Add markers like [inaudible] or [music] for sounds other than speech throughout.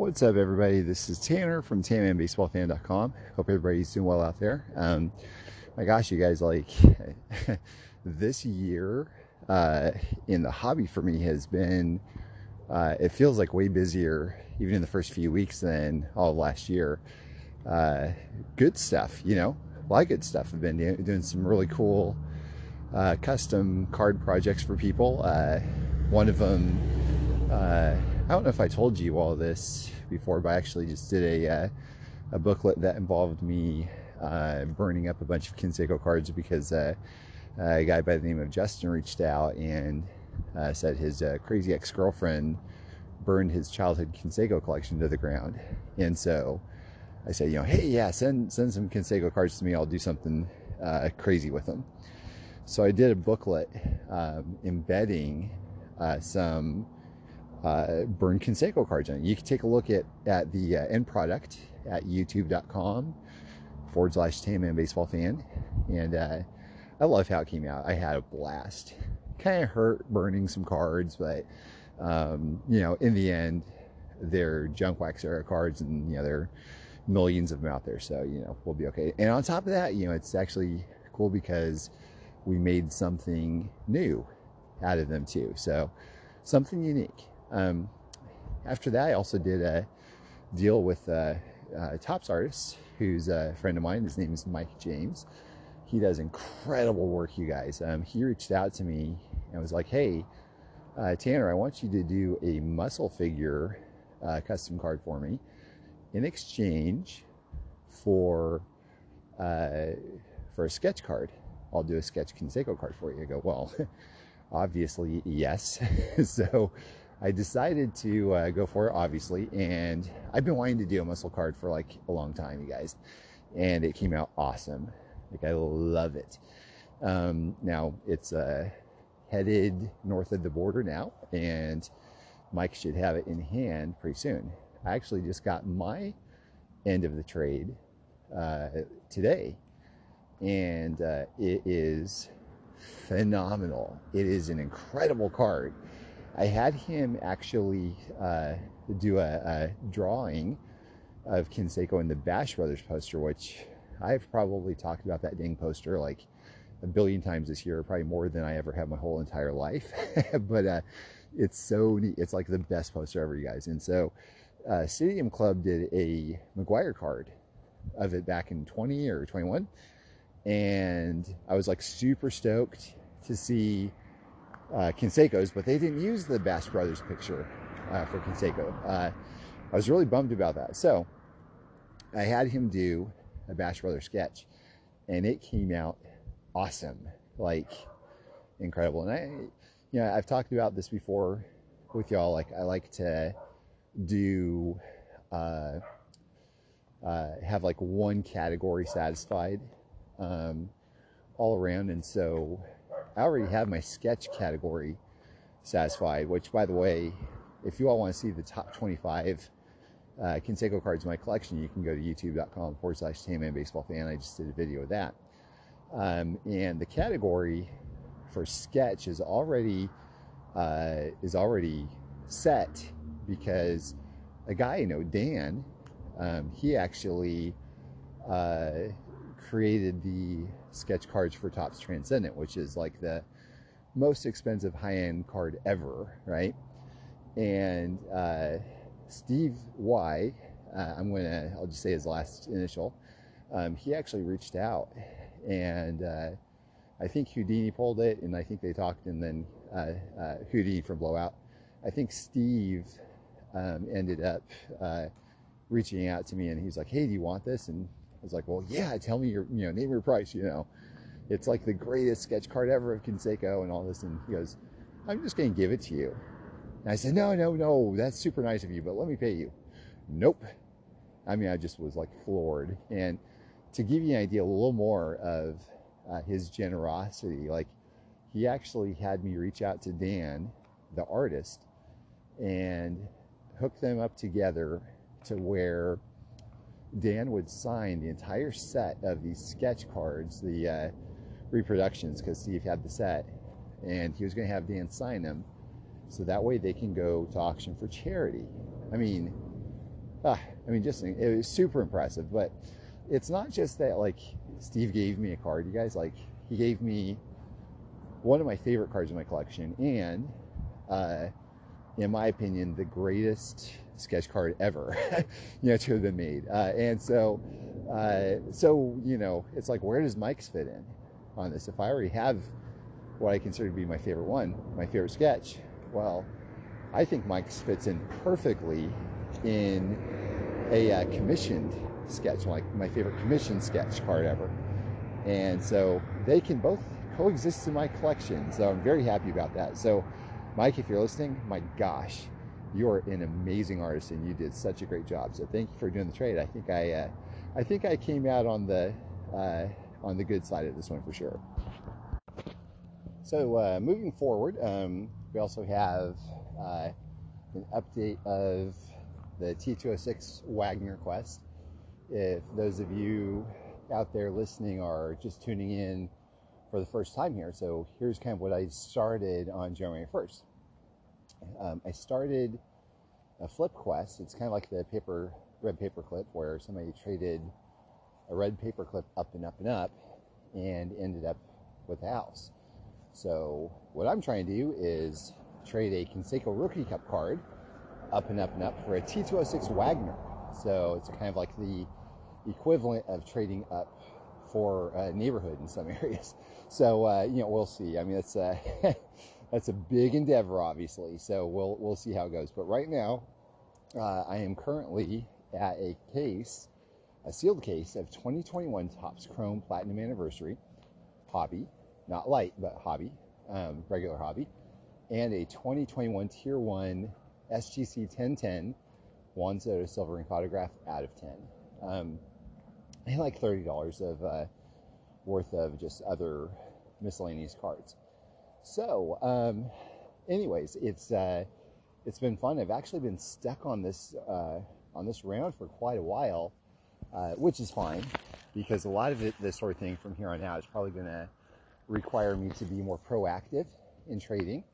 What's up, everybody? This is Tanner from TanmanBaseballFan.com. Hope everybody's doing well out there. Um, my gosh, you guys, like [laughs] this year uh, in the hobby for me has been, uh, it feels like way busier, even in the first few weeks than all of last year. Uh, good stuff, you know, a lot of good stuff. I've been doing some really cool uh, custom card projects for people. Uh, one of them, uh, I don't know if I told you all this before, but I actually just did a, uh, a booklet that involved me uh, burning up a bunch of Canseco cards because uh, a guy by the name of Justin reached out and uh, said his uh, crazy ex-girlfriend burned his childhood Canseco collection to the ground. And so I said, you know, hey, yeah, send, send some Canseco cards to me. I'll do something uh, crazy with them. So I did a booklet um, embedding some uh, burn Canseco cards it. You can take a look at, at the uh, end product at youtube.com forward slash Tanman Baseball Fan. And uh, I love how it came out. I had a blast. Kind of hurt burning some cards, but um, you know, in the end, they're junk wax era cards, and you know, there are millions of them out there. So you know, we'll be okay. And on top of that, you know, it's actually cool because we made something new out of them too. So something unique. Um, after that, I also did a deal with a, a Topps artist who's a friend of mine. His name is Mike James. He does incredible work, you guys. Um, he reached out to me and was like, hey, uh, Tanner, I want you to do a muscle figure uh, custom card for me in exchange for uh, for a sketch card. I'll do a sketch Canseco card for you. I go, well, [laughs] obviously, yes. [laughs] so I decided to uh, go for it, obviously, and I've been wanting to do a muscle card for like a long time, you guys, and it came out awesome. Like I love it. Um, now it's uh, headed north of the border now, and Mike should have it in hand pretty soon. I actually just got my end of the trade uh, today, and uh, it is phenomenal. It is an incredible card. I had him actually uh, do a, a, drawing of Canseco in the Bash Brothers poster, which I've probably talked about that dang poster like a billion times this year, probably more than I ever have my whole entire life. [laughs] but uh, it's so neat. It's like the best poster ever, you guys. And so uh, Stadium Club did a McGwire card of it back in 20 or 21. And I was like super stoked to see uh, but they didn't use the Bash Brothers picture uh, for Canseco. Uh, I was really bummed about that. So I had him do a Bash Brothers sketch, and it came out awesome, like incredible. And I, you know, I've talked about this before with y'all. Like I like to do uh, uh, have like one category satisfied um, all around, and so I already have my sketch category satisfied, which by the way, if you all want to see the top 25 uh, cards in my collection, you can go to youtube.com forward slash Tanman Baseball Fan. I just did a video of that. Um, and the category for sketch is already uh, is already set because a guy you know, Dan, um, he actually uh, created the sketch cards for Topps Transcendent, which is like the most expensive high-end card ever, right? And uh, Steve Y, uh, I'm gonna, I'll just say his last initial, um, he actually reached out and uh, I think Houdini pulled it and I think they talked and then uh, uh, Houdini from Blowout. I think Steve um, ended up uh, reaching out to me and he's like, hey, do you want this? And I was like, well, yeah, tell me your, you know, name your price, you know. It's like the greatest sketch card ever of Canseco and all this. And he goes, I'm just going to give it to you. And I said, no, no, no, that's super nice of you, but let me pay you. Nope. I mean, I just was like floored. And to give you an idea a little more of uh, his generosity, like he actually had me reach out to Dan, the artist, and hook them up together to where Dan would sign the entire set of these sketch cards, the uh, reproductions, because Steve had the set, and he was going to have Dan sign them, so that way they can go to auction for charity. I mean, uh, I mean, just it was super impressive. But it's not just that like Steve gave me a card, you guys. Like he gave me one of my favorite cards in my collection, and uh, in my opinion, the greatest sketch card ever, [laughs] [laughs] you know, to have been made. Uh, and so, uh, so you know, it's like, where does Mike's fit in on this? If I already have what I consider to be my favorite one, my favorite sketch, well, I think Mike's fits in perfectly in a uh, commissioned sketch, like my favorite commissioned sketch card ever. And so they can both coexist in my collection. So I'm very happy about that. So, Mike, if you're listening, my gosh, you are an amazing artist and you did such a great job. So thank you for doing the trade. I think I, uh, I think I came out on the uh, on the good side of this one for sure. So uh, moving forward, um, we also have uh, an update of the T206 Wagner Quest. If those of you out there listening are just tuning in for the first time here, so here's kind of what I started on January 1st. Um, I started a flip quest. It's kind of like the paper red paper clip where somebody traded a red paper clip up and up and up and ended up with a house. So what I'm trying to do is trade a Canseco Rookie Cup card up and up and up for a T206 Wagner. So it's kind of like the equivalent of trading up for a neighborhood in some [laughs] areas. So uh, you know we'll see. I mean that's uh, [laughs] that's a big endeavor, obviously. So we'll we'll see how it goes. But right now, uh, I am currently at a case, a sealed case of 2021 Topps Chrome Platinum Anniversary Hobby, not light, but hobby, um, regular hobby, and a 2021 Tier One SGC 1010 Juan Soto Silver Ink Autograph out of 10. Um, like $30 of uh, worth of just other miscellaneous cards. So, um, anyways, it's uh, it's been fun. I've actually been stuck on this uh, on this round for quite a while, uh, which is fine because a lot of it, this sort of thing from here on out is probably going to require me to be more proactive in trading,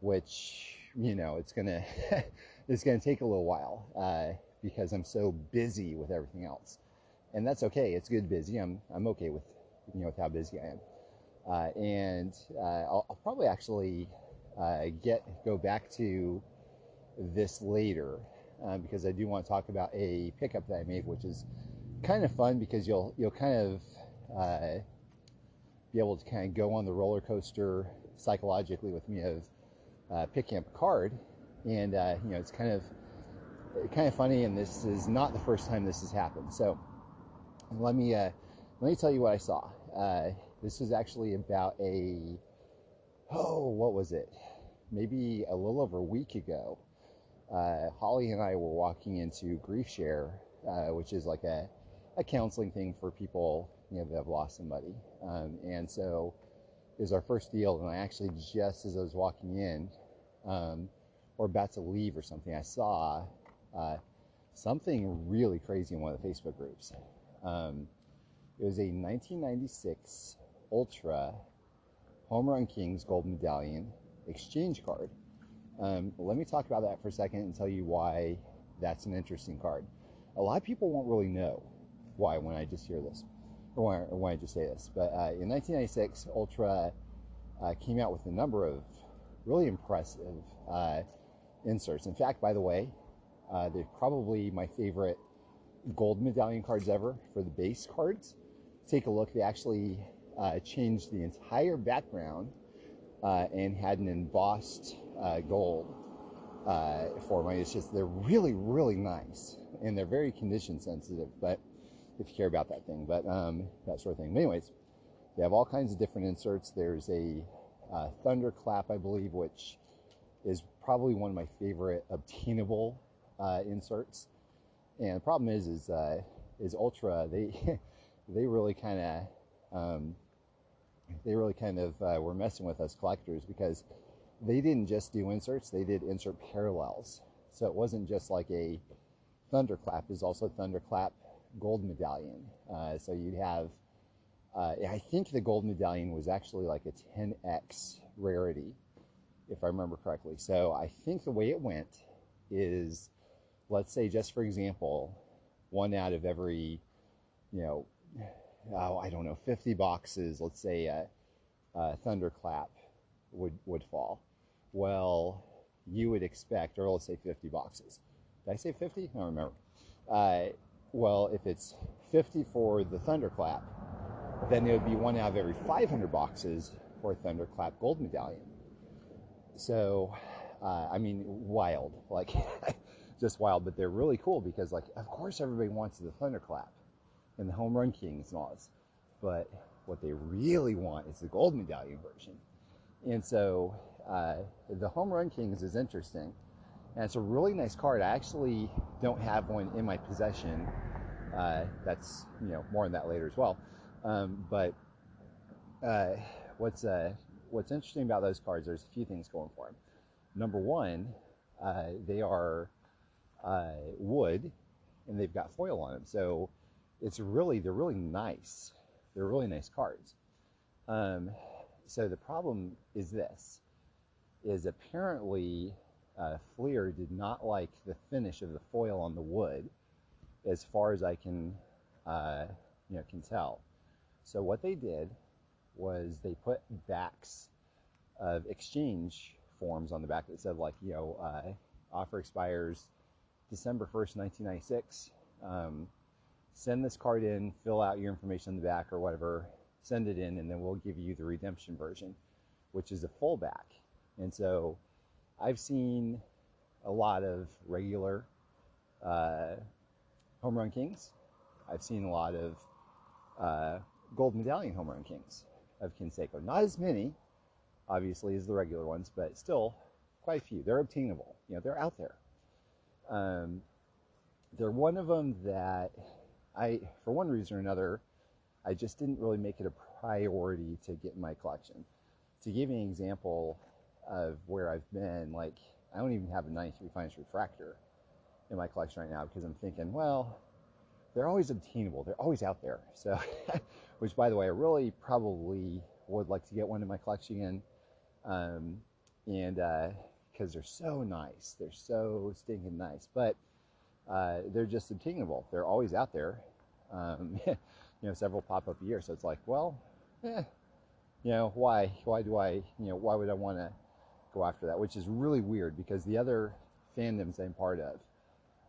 which you know it's gonna [laughs] it's gonna take a little while uh, because I'm so busy with everything else, and that's okay. It's good busy. I'm I'm okay with you know with how busy I am. Uh, and uh, I'll, I'll, probably actually uh, get go back to this later because I do want to talk about a pickup that I made, which is kind of fun because you'll you'll kind of be able to kind of go on the roller coaster psychologically with me of uh, picking up a card, and uh, you know it's kind of kind of funny, and this is not the first time this has happened. So let me uh, let me tell you what I saw. This was actually about a, oh, what was it? Maybe a little over a week ago. Uh, Holly and I were walking into Grief Share, uh, which is like a, a counseling thing for people you know, that have lost somebody. Um, and so it was our first deal. And I actually, just as I was walking in, um, or about to leave or something, I saw uh, something really crazy in one of the Facebook groups. Um, it was a 1996 Ultra Home Run Kings Gold Medallion exchange card. Um, let me talk about that for a second and tell you why that's an interesting card. A lot of people won't really know why when I just hear this, or why, or when I just say this. But uh, in 1996, Ultra uh, came out with a number of really impressive uh, inserts. In fact, by the way, uh, they're probably my favorite gold medallion cards ever for the base cards. Take a look. They actually uh, changed the entire background uh, and had an embossed uh, gold uh, for me. It's just they're really, really nice, and they're very condition sensitive. But if you care about that thing, but um, that sort of thing. But anyways, they have all kinds of different inserts. There's a uh, thunderclap, I believe, which is probably one of my favorite obtainable uh, inserts. And the problem is, is is Ultra. They [laughs] they really kind of um, they really kind of uh, were messing with us collectors because they didn't just do inserts, they did insert parallels. So it wasn't just like a thunderclap, is also thunderclap gold medallion. Uh, so you'd have, uh, I think the gold medallion was actually like a 10x rarity, if I remember correctly. So I think the way it went is let's say just for example, one out of every, you know, oh, I don't know, 50 boxes, let's say a, a thunderclap would, would fall. Well, you would expect, or let's say 50 boxes. Did I say 50? I don't remember. Uh, well, if it's 50 for the thunderclap, then it would be one out of every 500 boxes for a thunderclap gold medallion. So, uh, I mean, wild, like [laughs] just wild, but they're really cool because, like, of course, everybody wants the thunderclap and the home run kings and but what they really want is the gold medallion version. And so, uh, the home run kings is interesting, and it's a really nice card. I actually don't have one in my possession. Uh, that's you know more on that later as well. Um, but uh, what's uh, what's interesting about those cards? There's a few things going for them. Number one, uh, they are uh, wood, and they've got foil on them, so it's really they're really nice. They're really nice cards. Um, so the problem is this: is apparently uh, Fleer did not like the finish of the foil on the wood, as far as I can uh, you know can tell. So what they did was they put backs of exchange forms on the back that said like, you know, uh, offer expires December 1st, 1996. Um, send this card in, fill out your information on the back or whatever, send it in, and then we'll give you the redemption version, which is a full back. And so I've seen a lot of regular uh, home run kings. I've seen a lot of uh, gold medallion home run kings of Canseco. Not as many, obviously, as the regular ones, but still quite a few. They're obtainable. You know, they're out there. Um, they're one of them that I, for one reason or another, I just didn't really make it a priority to get in my collection. To give you an example of where I've been, like I don't even have a 93 finest refractor in my collection right now because I'm thinking, well, they're always obtainable. They're always out there. So, [laughs] which by the way, I really probably would like to get one in my collection again. Um, and because uh, they're so nice, they're so stinking nice, but uh, they're just obtainable. They're always out there. Um, [laughs] you know, several pop up a year. So it's like, well, eh, you know, why? Why do I? You know, why would I want to go after that? Which is really weird because the other fandoms I'm part of,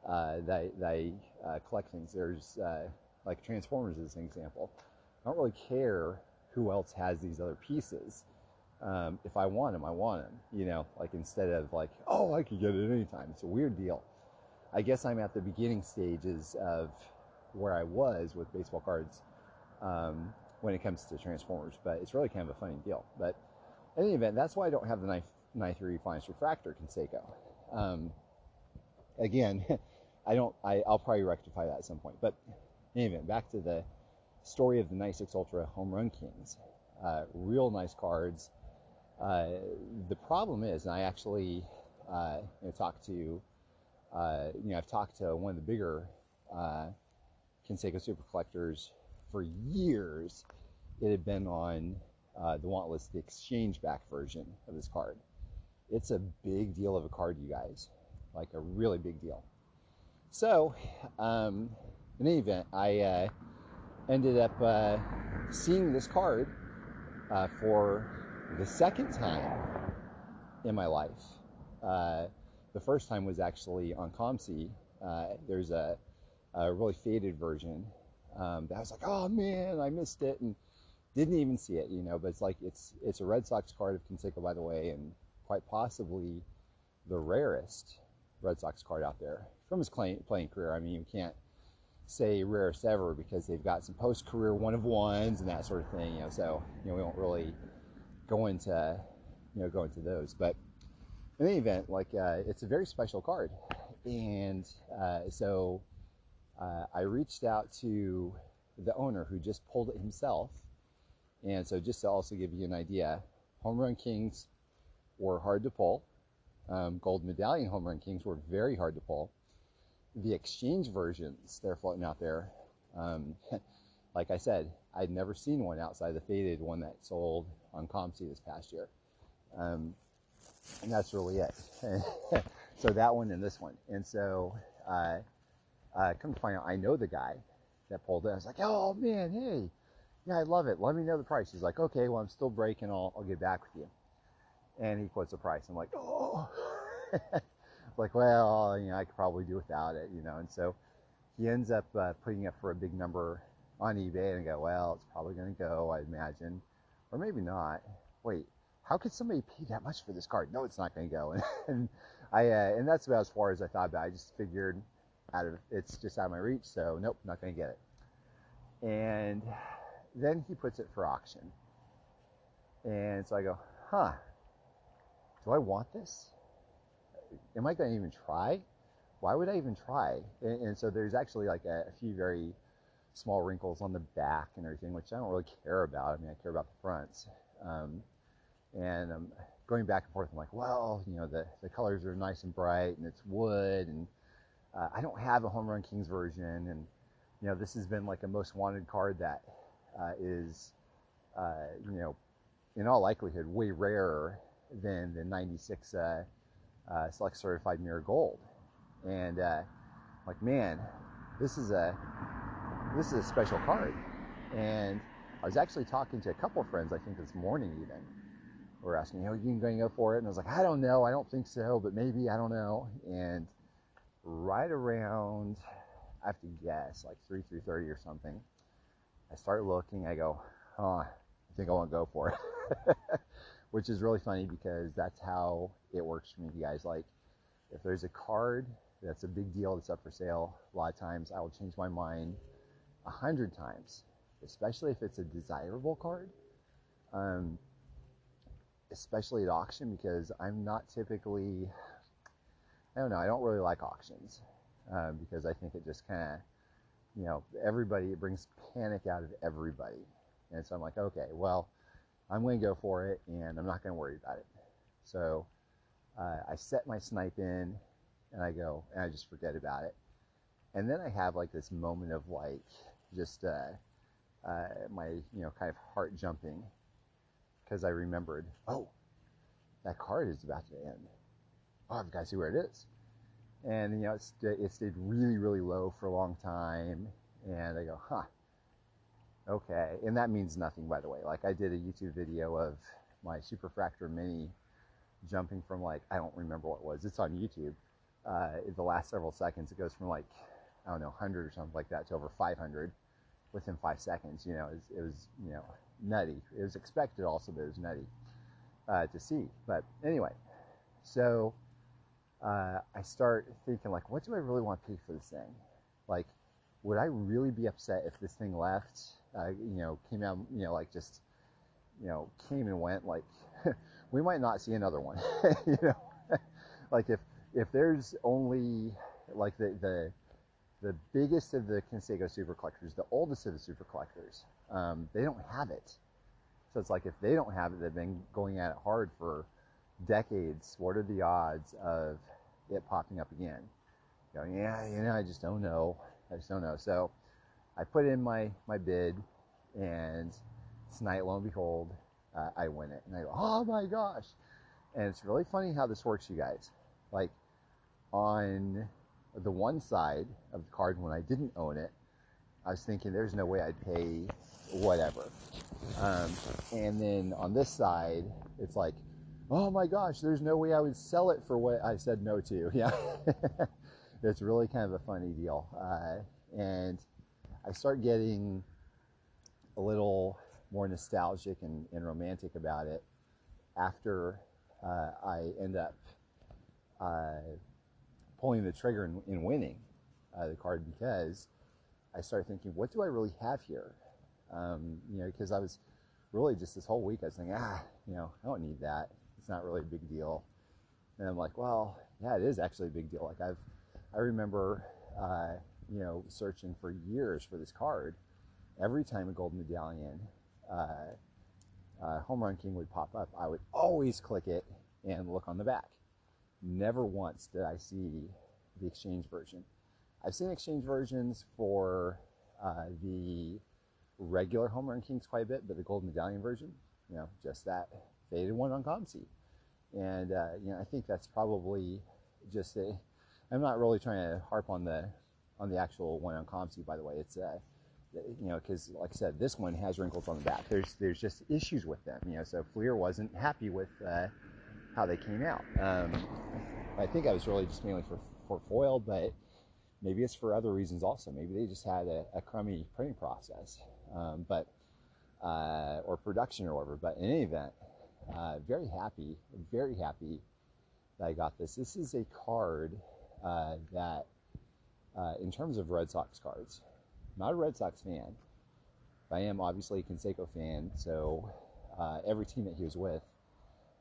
uh, they they uh, collect things. There's uh, like Transformers as an example. I don't really care who else has these other pieces. Um, if I want them, I want them. You know, like instead of like, oh, I could get it anytime. It's a weird deal. I guess I'm at the beginning stages of where I was with baseball cards um, when it comes to Transformers, but it's really kind of a funny deal. But in any event, that's why I don't have the knife, 93 Finest Refractor Canseco. Um, again, [laughs] I don't. I, will probably rectify that at some point. But in any event, back to the story of the 96 Ultra Home Run Kings. Uh, real nice cards. Uh, the problem is, and I actually uh, you know, talked to, uh, you know, I've talked to one of the bigger uh, Super Collectors for years. It had been on uh, the want list, the exchange back version of this card. It's a big deal of a card, you guys, like a really big deal. So, um, in any event, I uh, ended up uh, seeing this card uh, for the second time in my life. The first time was actually on COMC. Uh, there's a, a, really faded version um, that I was like, oh man, I missed it, and didn't even see it, you know. But it's like it's it's a Red Sox card of Canseco, by the way, and quite possibly the rarest Red Sox card out there from his playing career. I mean, you can't say rarest ever because they've got some post career one of ones and that sort of thing. You know, so you know we won't really go into you know go into those. But in any event, like uh, it's a very special card, and uh, so uh, I reached out to the owner who just pulled it himself. And so, just to also give you an idea, Home Run Kings were hard to pull. Um, gold medallion home run kings were very hard to pull the exchange versions they're floating out there, um, [laughs] like I said, I'd never seen one outside the faded one that sold on COMC this past year. Um, and that's really it. [laughs] so that one and this one. And so uh, uh, come to find out, I know the guy that pulled it. I was like, oh man, hey, yeah, I love it. Let me know the price. He's like, okay, well, I'm still breaking. I'll, I'll get back with you. And he quotes the price. I'm like, oh, [laughs] like, well, you know, I could probably do without it, you know. And so he ends up uh, putting it for a big number on eBay, and I go, well, it's probably going to go, I imagine, or maybe not. Wait, how could somebody pay that much for this card? No, it's not going to go. And, [laughs] and I, uh, and that's about as far as I thought about. It. I just figured out of it's just out of my reach, so nope, not going to get it. And then he puts it for auction, and so I go, huh? Do I want this? Am I going to even try? Why would I even try? And, and so there's actually like a, a few very small wrinkles on the back and everything, which I don't really care about. I mean, I care about the fronts. Um, and I'm going back and forth. I'm like, well, you know, the, the colors are nice and bright and it's wood. And uh, I don't have a Home Run Kings version. And, you know, this has been like a most wanted card that uh, is, uh, you know, in all likelihood, way rarer than the 96 uh, uh, Select Certified Mirror Gold. And, uh, like, man, this is a this is a special card. And I was actually talking to a couple of friends, I think this morning even, were asking, you you going to go for it? And I was like, I don't know. I don't think so, but maybe, I don't know. And right around, I have to guess, like 3, 3.30 or something, I start looking. I go, oh, I think I want to go for it. [laughs] Which is really funny because that's how it works for me, guys. Like, if there's a card that's a big deal that's up for sale, a lot of times I will change my mind a hundred times, especially if it's a desirable card. Um, especially at auction because I'm not typically, I don't know, I don't really like auctions um, because I think it just kind of, you know, everybody, it brings panic out of everybody. And so I'm like, okay, well, I'm going to go for it and I'm not going to worry about it. So uh, I set my snipe in and I go and I just forget about it. And then I have like this moment of like, just uh, uh, my you know kind of heart jumping because I remembered, oh, that card is about to end. Oh, I've got to see where it is. And you know, it, st- it stayed really, really low for a long time. And I go, huh, okay. And that means nothing, by the way. Like I did a YouTube video of my Superfractor Mini jumping from like I don't remember what it was. It's on YouTube. Uh, the last several seconds, it goes from like I don't know 100 or something like that to over 500 within five seconds. You know, it was, it was you know nutty. It was expected also, but it was nutty uh, to see. But anyway, so uh, I start thinking like, what do I really want to pay for this thing? Like, would I really be upset if this thing left? Uh, you know, came out, you know, like just, you know, came and went. Like, [laughs] we might not see another one. [laughs] you know, [laughs] like if if there's only like the the the biggest of the Canseco super collectors, the oldest of the super collectors, um, they don't have it. So it's like if they don't have it, they've been going at it hard for decades. What are the odds of it popping up again? Going, yeah, you know, I just don't know. I just don't know. So I put in my my bid, and tonight, lo and behold, uh, I win it. And I go, oh my gosh! And it's really funny how this works, you guys. Like on the one side of the card when I didn't own it, I was thinking there's no way I'd pay whatever. Um, and then on this side, it's like, oh my gosh, there's no way I would sell it for what I said no to. [laughs] Yeah. it's really kind of a funny deal. Uh, and I start getting a little more nostalgic and, and romantic about it after uh, I end up uh, pulling the trigger and, winning uh, the card because I started thinking, what do I really have here? Um, you know, because I was really just this whole week I was thinking, ah, you know, I don't need that. It's not really a big deal. And I'm like, well, yeah, it is actually a big deal. Like I've, I remember, uh, you know, searching for years for this card. Every time a gold medallion, uh, uh, home run king would pop up, I would always click it and look on the back. Never once did I see the exchange version. I've seen exchange versions for uh, the regular Home Run Kings quite a bit, but the gold medallion version, you know, just that faded one on COMC. And, uh, you know, I think that's probably just a, I'm not really trying to harp on the on the actual one on COMC, by the way. It's uh, you know, because like I said, this one has wrinkles on the back. There's there's just issues with them, you know. So Fleer wasn't happy with uh, how they came out. Um, I think I was really just mainly for for foil, but maybe it's for other reasons also. Maybe they just had a, a crummy printing process, um, but uh, or production or whatever. But in any event, uh, very happy, very happy that I got this. This is a card uh, that, uh, in terms of Red Sox cards, I'm not a Red Sox fan. I am obviously a Canseco fan, so uh, every team that he was with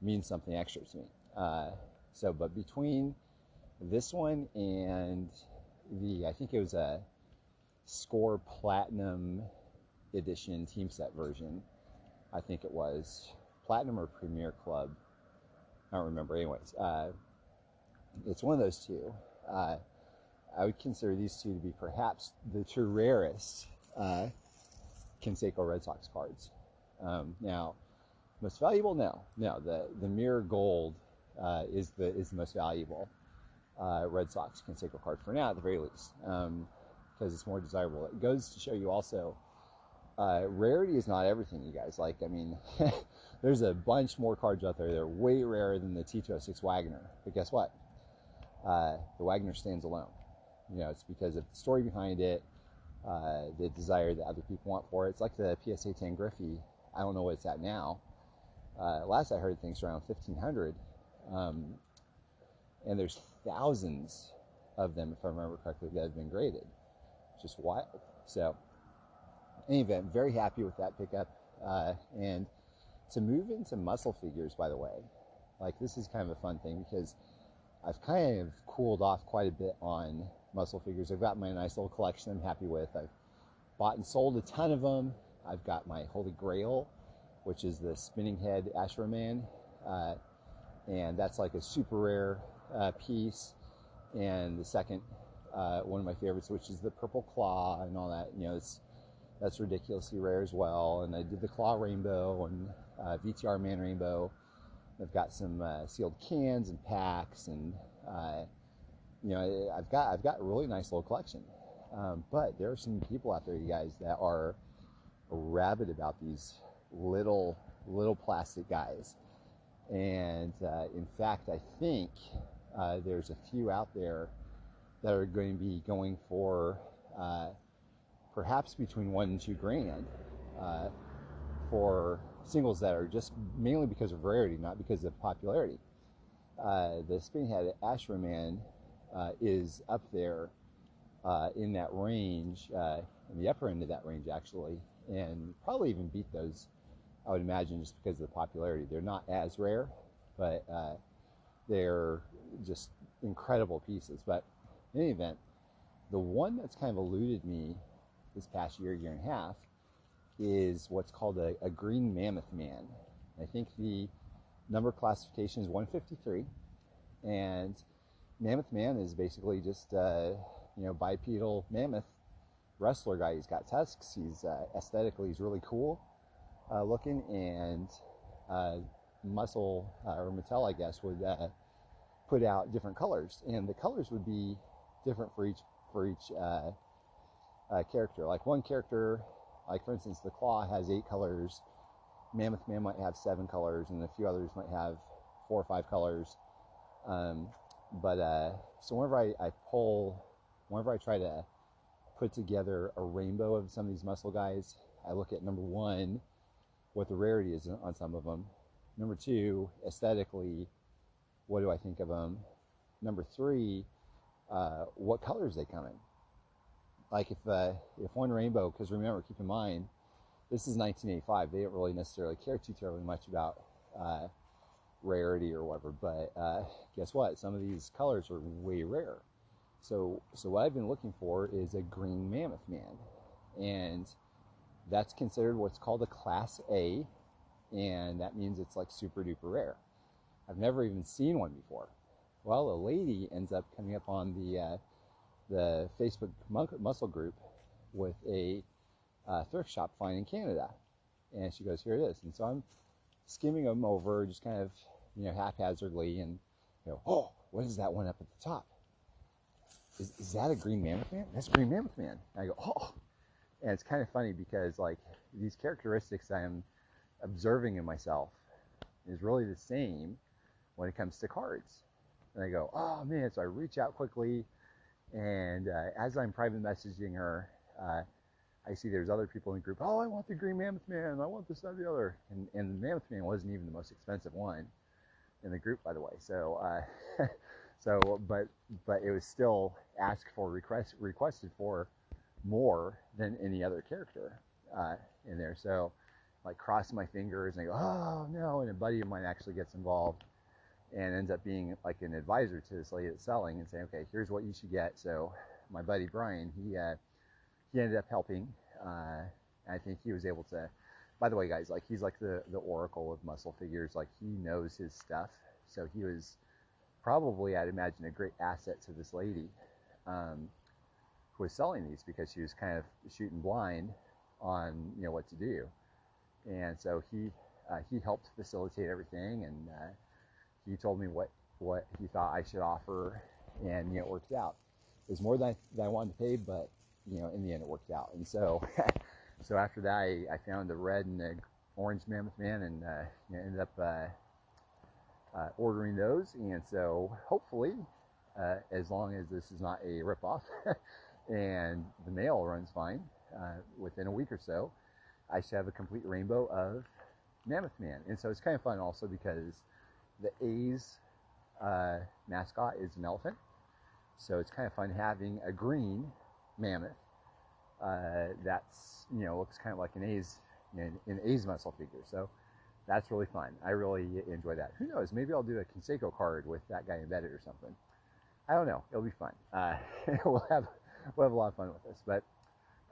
means something extra to me. Uh, so, but between this one and the, I think it was a Score Platinum Edition team set version. I think it was Platinum or Premier Club. I don't remember. Anyways, uh, it's one of those two. Uh, I would consider these two to be perhaps the two rarest uh, Red Sox cards. Um, now, most valuable? No, no. The the mirror gold uh, is the is the most valuable uh, Red Sox Canseco card for now, at the very least, because um, it's more desirable. It goes to show you also, uh, rarity is not everything, you guys. Like, I mean, [laughs] there's a bunch more cards out there that are way rarer than the T206 Wagner. But guess what? Uh, the Wagner stands alone. You know, it's because of the story behind it, uh, the desire that other people want for it. It's like the PSA 10 Griffey. I don't know what it's at now. Uh, last I heard, things around 1500. Um, and there's thousands of them, if I remember correctly, that have been graded. Just wild. So, any event, very happy with that pickup. Uh, and to move into muscle figures, by the way, like this is kind of a fun thing because I've kind of cooled off quite a bit on muscle figures. I've got my nice little collection I'm happy with. I've bought and sold a ton of them. I've got my Holy Grail, which is the spinning head Ashura Man. Uh, and that's like a super rare uh, piece. And the second, uh, one of my favorites, which is the Purple Claw and all that. You know, it's that's ridiculously rare as well. And I did the Claw Rainbow and uh, VTR Man Rainbow. I've got some uh, sealed cans and packs, and uh, you know, I've got I've got a really nice little collection. Um, but there are some people out there, you guys, that are rabid about these little little plastic guys. And uh, in fact, I think uh, there's a few out there that are going to be going for uh, perhaps between one and two grand uh, for singles that are just mainly because of rarity, not because of popularity. Uh, the Spinhead Ashura Man uh, is up there in that range, in the upper end of that range actually, and probably even beat those. I would imagine just because of the popularity. They're not as rare, but uh, they're just incredible pieces. But in any event, the one that's kind of eluded me this past year, year and a half, is what's called a, a green mammoth man. I think the number classification is 153, and mammoth man is basically just uh, you know bipedal mammoth wrestler guy. He's got tusks. He's uh, aesthetically he's really cool uh, looking, and uh, muscle uh, or Mattel, I guess, would uh, put out different colors, and the colors would be different for each for each character. Like one character like for instance, the claw has eight colors. Mammoth Man might have seven colors, and a few others might have four or five colors. Um, but uh, so whenever I, I pull, whenever I try to put together a rainbow of some of these muscle guys, I look at number one, what the rarity is on some of them. Number two, aesthetically, what do I think of them? Number three, uh, what colors they come in like if uh, if one rainbow, because remember, keep in mind, this is 1985. They didn't really necessarily care too terribly much about uh, rarity or whatever. But uh, guess what? Some of these colors are way rare. So so what I've been looking for is a green mammoth man, and that's considered what's called a class A, and that means it's like super duper rare. I've never even seen one before. Well, a lady ends up coming up on the uh, the Facebook muscle group with a uh, thrift shop find in Canada. And she goes, here it is. And so I'm skimming them over just kind of, you know, haphazardly and, you know, oh, what is that one up at the top? is, is that a green mammoth man? That's a green mammoth man. And I go, oh. And it's kind of funny because like these characteristics I am observing in myself is really the same when it comes to cards. And I go, oh man. So I reach out quickly. And uh, as I'm private messaging her, uh, I see there's other people in the group. Oh, I want the green mammoth man. I want this, that, the other. And, and the mammoth man wasn't even the most expensive one in the group, by the way. So, uh, [laughs] so, but, but it was still asked for, request, requested for more than any other character uh, in there. So, like, cross my fingers and I go, oh no. And a buddy of mine actually gets involved and ends up being like an advisor to this lady that's selling and saying, okay, here's what you should get. So, my buddy Brian, he uh, he ended up helping. Uh, I think he was able to. By the way, guys, like he's like the the oracle of muscle figures. Like he knows his stuff. So he was probably, I'd imagine, a great asset to this lady um, was selling these because she was kind of shooting blind on you know what to do. And so he uh, he helped facilitate everything, and uh, he told me what what he thought I should offer, and you know it worked out. It was more than I, than I wanted to pay, but you know in the end it worked out. And so [laughs] so after that I, I found the red and the orange mammoth man, and uh, you know, ended up uh, uh, ordering those. And so hopefully, uh, as long as this is not a ripoff [laughs] and the mail runs fine uh, within a week or so, I should have a complete rainbow of Mammoth Man. And so it's kind of fun also because the A's uh, mascot is an elephant. So it's kind of fun having a green mammoth uh, that's, you know, looks kind of like an A's, an, an A's muscle figure. So that's really fun. I really enjoy that. Who knows? Maybe I'll do a Canseco card with that guy embedded or something. I don't know. It'll be fun. Uh, [laughs] we'll have we'll have a lot of fun with this. But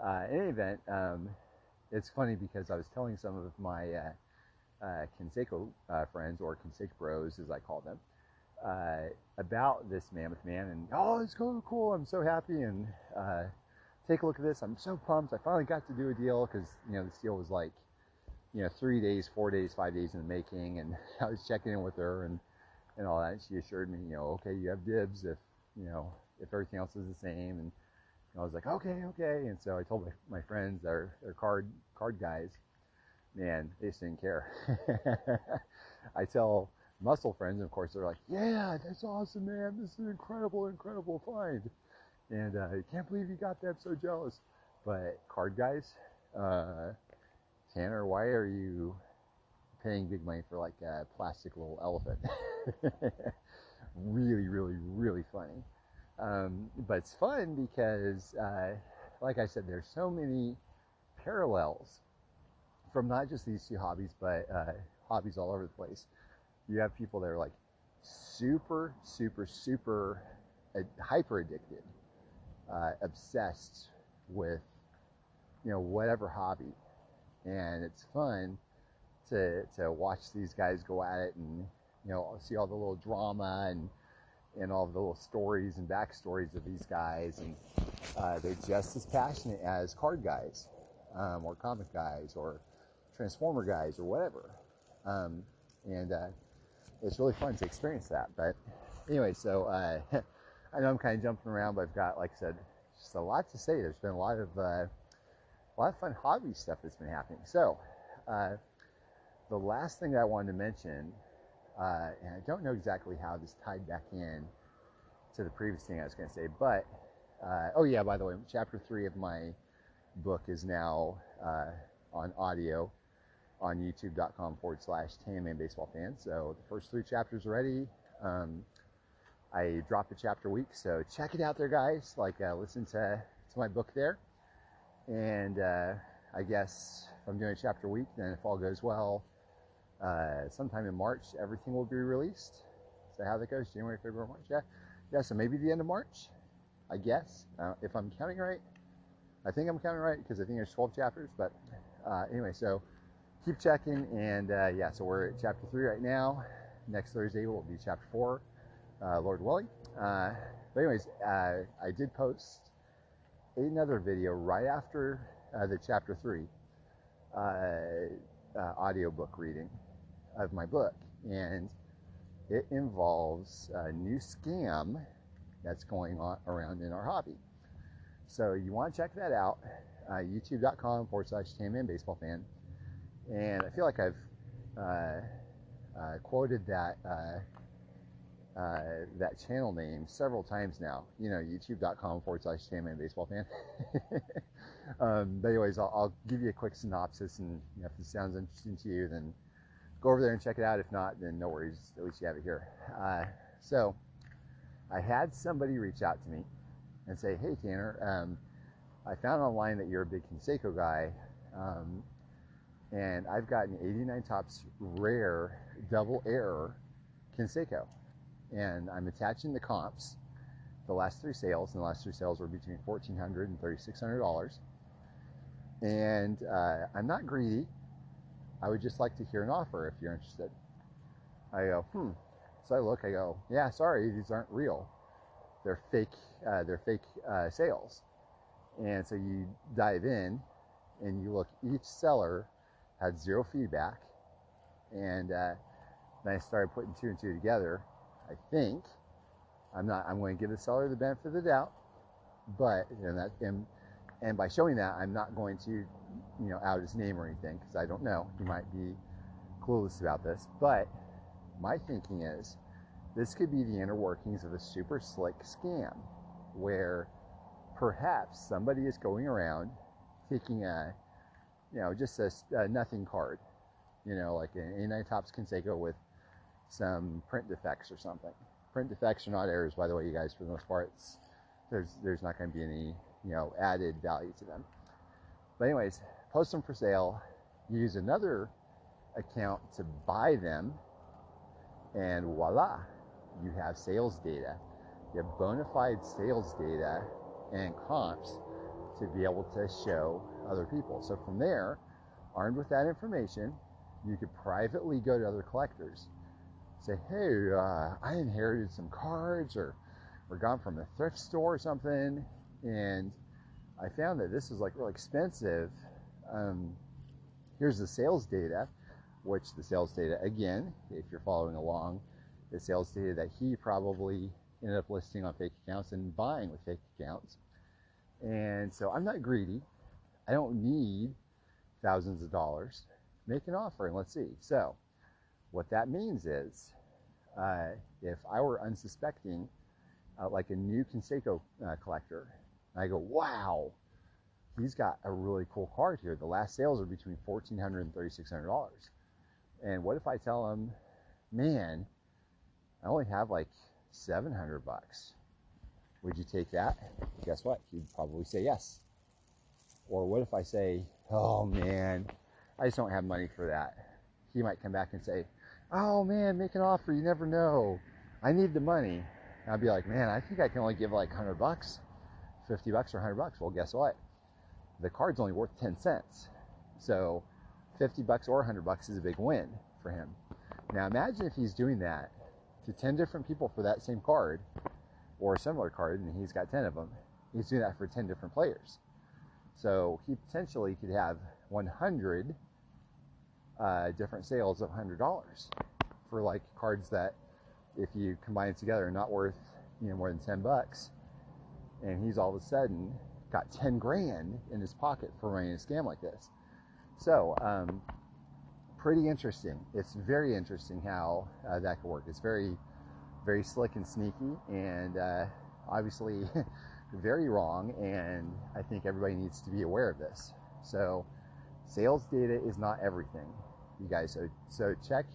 uh, in any event, um, it's funny because I was telling some of my uh, uh, Canseco uh, friends, or Canseco bros as I call them, uh, about this Mammoth Man, and oh, it's so cool! I'm so happy, and uh, take a look at this. I'm so pumped. I finally got to do a deal because you know this deal was like, you know, three days, four days, five days in the making, and [laughs] I was checking in with her and and all that. And she assured me, you know, okay, you have dibs if you know if everything else is the same, and I was like, okay, okay. And so I told my, my friends, their their card card guys, man, they just didn't care. [laughs] I tell muscle friends, of course, they're like, yeah, that's awesome, man. This is an incredible, incredible find. And uh, I can't believe you got that. I'm so jealous. But card guys, uh, Tanner, why are you paying big money for like a plastic little elephant? [laughs] really, really, really funny. Um, but it's fun because, uh, like I said, there's so many parallels from not just these two hobbies, but uh, hobbies all over the place. You have people that are like super, super, super hyper addicted, uh, obsessed with, you know, whatever hobby. And it's fun to, to watch these guys go at it and, you know, see all the little drama and and all the little stories and backstories of these guys, and uh, they're just as passionate as card guys, um, or comic guys, or transformer guys, or whatever. Um, and uh, it's really fun to experience that. But anyway, so uh, [laughs] I know I'm kind of jumping around, but I've got, like I said, just a lot to say. There's been a lot of uh, a lot of fun hobby stuff that's been happening. So uh, the last thing I wanted to mention uh, and I don't know exactly how this tied back in to the previous thing I was going to say, but uh, oh yeah, by the way, chapter three of my book is now uh, on audio on youtube.com forward slash TMA baseball fan. So the first three chapters are ready. Um, I drop a chapter a week, so check it out there, guys. Like, uh, listen to, to my book there. And uh, I guess if I'm doing a chapter a week, then if all goes well, uh, sometime in March, everything will be released. So how that goes, January, February, March, yeah, yeah. So maybe the end of March, I guess, uh, if I'm counting right. I think I'm counting right because I think there's 12 chapters. But uh, anyway, so keep checking, and uh, yeah, so we're at chapter three right now. Next Thursday will be chapter four, uh, Lord willing. Uh, but anyways, I did post another video right after the chapter three audiobook reading of my book, and it involves a new scam that's going on around in our hobby. So you want to check that out, uh, youtube.com forward slash Tan Baseball Fan. And I feel like I've uh, uh, quoted that uh, uh, that channel name several times now. You know, youtube.com forward slash Tan Baseball Fan. [laughs] um, but anyways, I'll, I'll, give you a quick synopsis, and if it sounds interesting to you, then go over there and check it out. If not, then no worries. At least you have it here. Uh, so I had somebody reach out to me and say, "Hey Tanner, um, I found online that you're a big Canseco guy, um, and I've got an 89 Topps rare double error Canseco, and I'm attaching the comps. The last three sales, and the last three sales were between $1,400 and $3,600. And uh, I'm not greedy. I would just like to hear an offer if you're interested. I go, hmm. So I look, I go, yeah, sorry, these aren't real. They're fake. Uh, they're fake uh, sales. And so you dive in, and you look. Each seller had zero feedback, and uh, then I started putting two and two together. I think I'm not. I'm going to give the seller the benefit of the doubt, but and that and, and by showing that, I'm not going to, you know, out his name or anything because I don't know. He might be clueless about this, but my thinking is this could be the inner workings of a super slick scam where perhaps somebody is going around taking a, you know, just a, a nothing card, you know, like an 89 Topps Canseco with some print defects or something. Print defects are not errors, by the way, you guys, for the most part. It's, there's, there's not going to be any, you know, added value to them. But anyways, post them for sale, You use another account to buy them and voila, you have sales data. You have bona fide sales data and comps to be able to show other people. So from there, armed with that information, you could privately go to other collectors. Say, hey, uh, I inherited some cards or, or got from a thrift store or something, and I found that this is like really expensive. Um, here's the sales data which the sales data, again, if you're following along, the sales data that he probably ended up listing on fake accounts and buying with fake accounts. And so I'm not greedy. I don't need thousands of dollars. Make an offer and let's see. So, what that means is uh, if I were unsuspecting, uh, like a new Canseco uh, collector, I go, wow, he's got a really cool card here. The last sales are between $1,400 and $3,600. And what if I tell him, man, I only have like 700 bucks. Would you take that? Guess what? He'd probably say yes. Or what if I say, oh man, I just don't have money for that? He might come back and say, oh man, make an offer. You never know. I need the money. And I'd be like, man, I think I can only give like 100 bucks, 50 bucks or 100 bucks. Well, guess what? The card's only worth 10 cents. So 50 bucks or 100 bucks is a big win for him. Now imagine if he's doing that to 10 different people for that same card or a similar card and he's got 10 of them. He's doing that for 10 different players. So he potentially could have 100 uh, different sales of $100 for like cards that if you combine it together are not worth you know more than 10 bucks and he's all of a sudden got 10 grand in his pocket for running a scam like this so, um, pretty interesting. It's very interesting how uh, that could work. It's very, very slick and sneaky, and uh, obviously [laughs] very wrong. And I think everybody needs to be aware of this. So, sales data is not everything, you guys. So, so check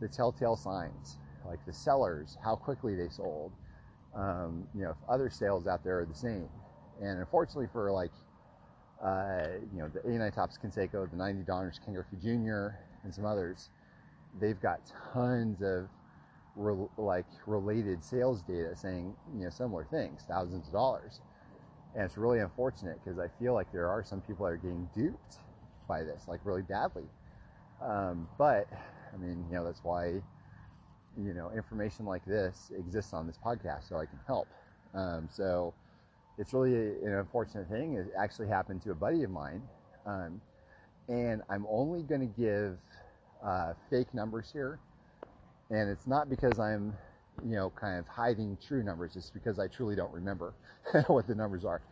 the telltale signs, like the sellers, how quickly they sold. Um, you know, if other sales out there are the same. And unfortunately, for like uh, you know, the 89 Topps Canseco, the 90 Donruss Ken Griffey Jr., and some others, they've got tons of re- like related sales data saying, you know, similar things, thousands of dollars. And it's really unfortunate because I feel like there are some people that are getting duped by this, like really badly. Um, but I mean, you know, that's why, you know, information like this exists on this podcast so I can help. Um, so, it's really an unfortunate thing. It actually happened to a buddy of mine. Um, and I'm only going to give uh, fake numbers here. And it's not because I'm you know, kind of hiding true numbers It's because I truly don't remember [laughs] what the numbers are.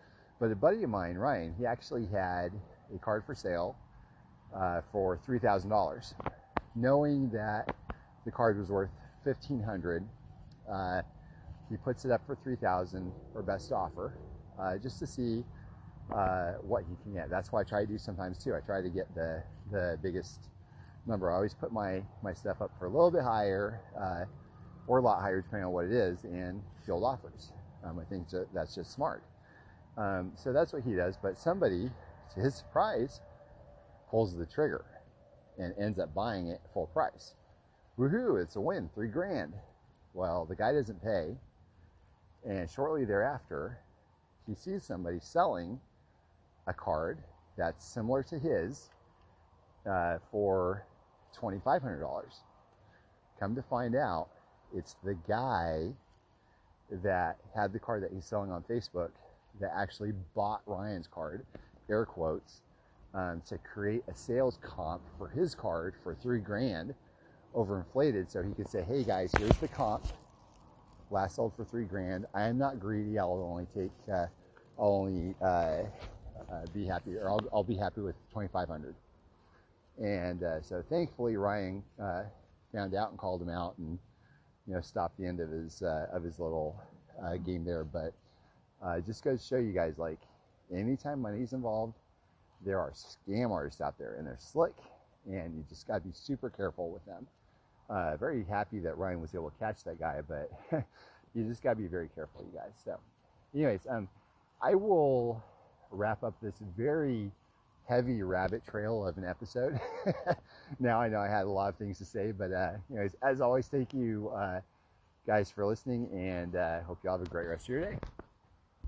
But a buddy of mine, Ryan, he actually had a card for sale uh, for three thousand dollars, knowing that the card was worth fifteen hundred. Uh, he puts it up for three thousand or best offer, uh, just to see uh, what he can get. That's why I try to do sometimes too. I try to get the the biggest number. I always put my my stuff up for a little bit higher uh, or a lot higher depending on what it is and field offers. Um, I think that's just smart. Um, so that's what he does. But somebody, to his surprise, pulls the trigger and ends up buying it full price. Woohoo! It's a win, three grand. Well, the guy doesn't pay, and shortly thereafter, he sees somebody selling a card that's similar to his uh, for $2,500. Come to find out, it's the guy that had the card that he's selling on Facebook that actually bought Ryan's card, air quotes, um, to create a sales comp for his card for three grand overinflated so he could say, hey guys, here's the comp. Last sold for three grand. I am not greedy. I'll only take, uh, I'll only uh, uh, be happy, or I'll, I'll be happy with 2,500. And uh, so thankfully Ryan uh, found out and called him out and you know stopped the end of his uh, of his little game there. But just goes to show you guys like anytime money's involved, there are scam artists out there and they're slick, and you just got to be super careful with them. Uh, very happy that Ryan was able to catch that guy, but [laughs] you just got to be very careful, you guys. So, anyways, um, I will wrap up this very heavy rabbit trail of an episode. [laughs] now I know I had a lot of things to say, but uh, anyways, as always, thank you uh, guys for listening, and uh, hope you all have a great rest of your day.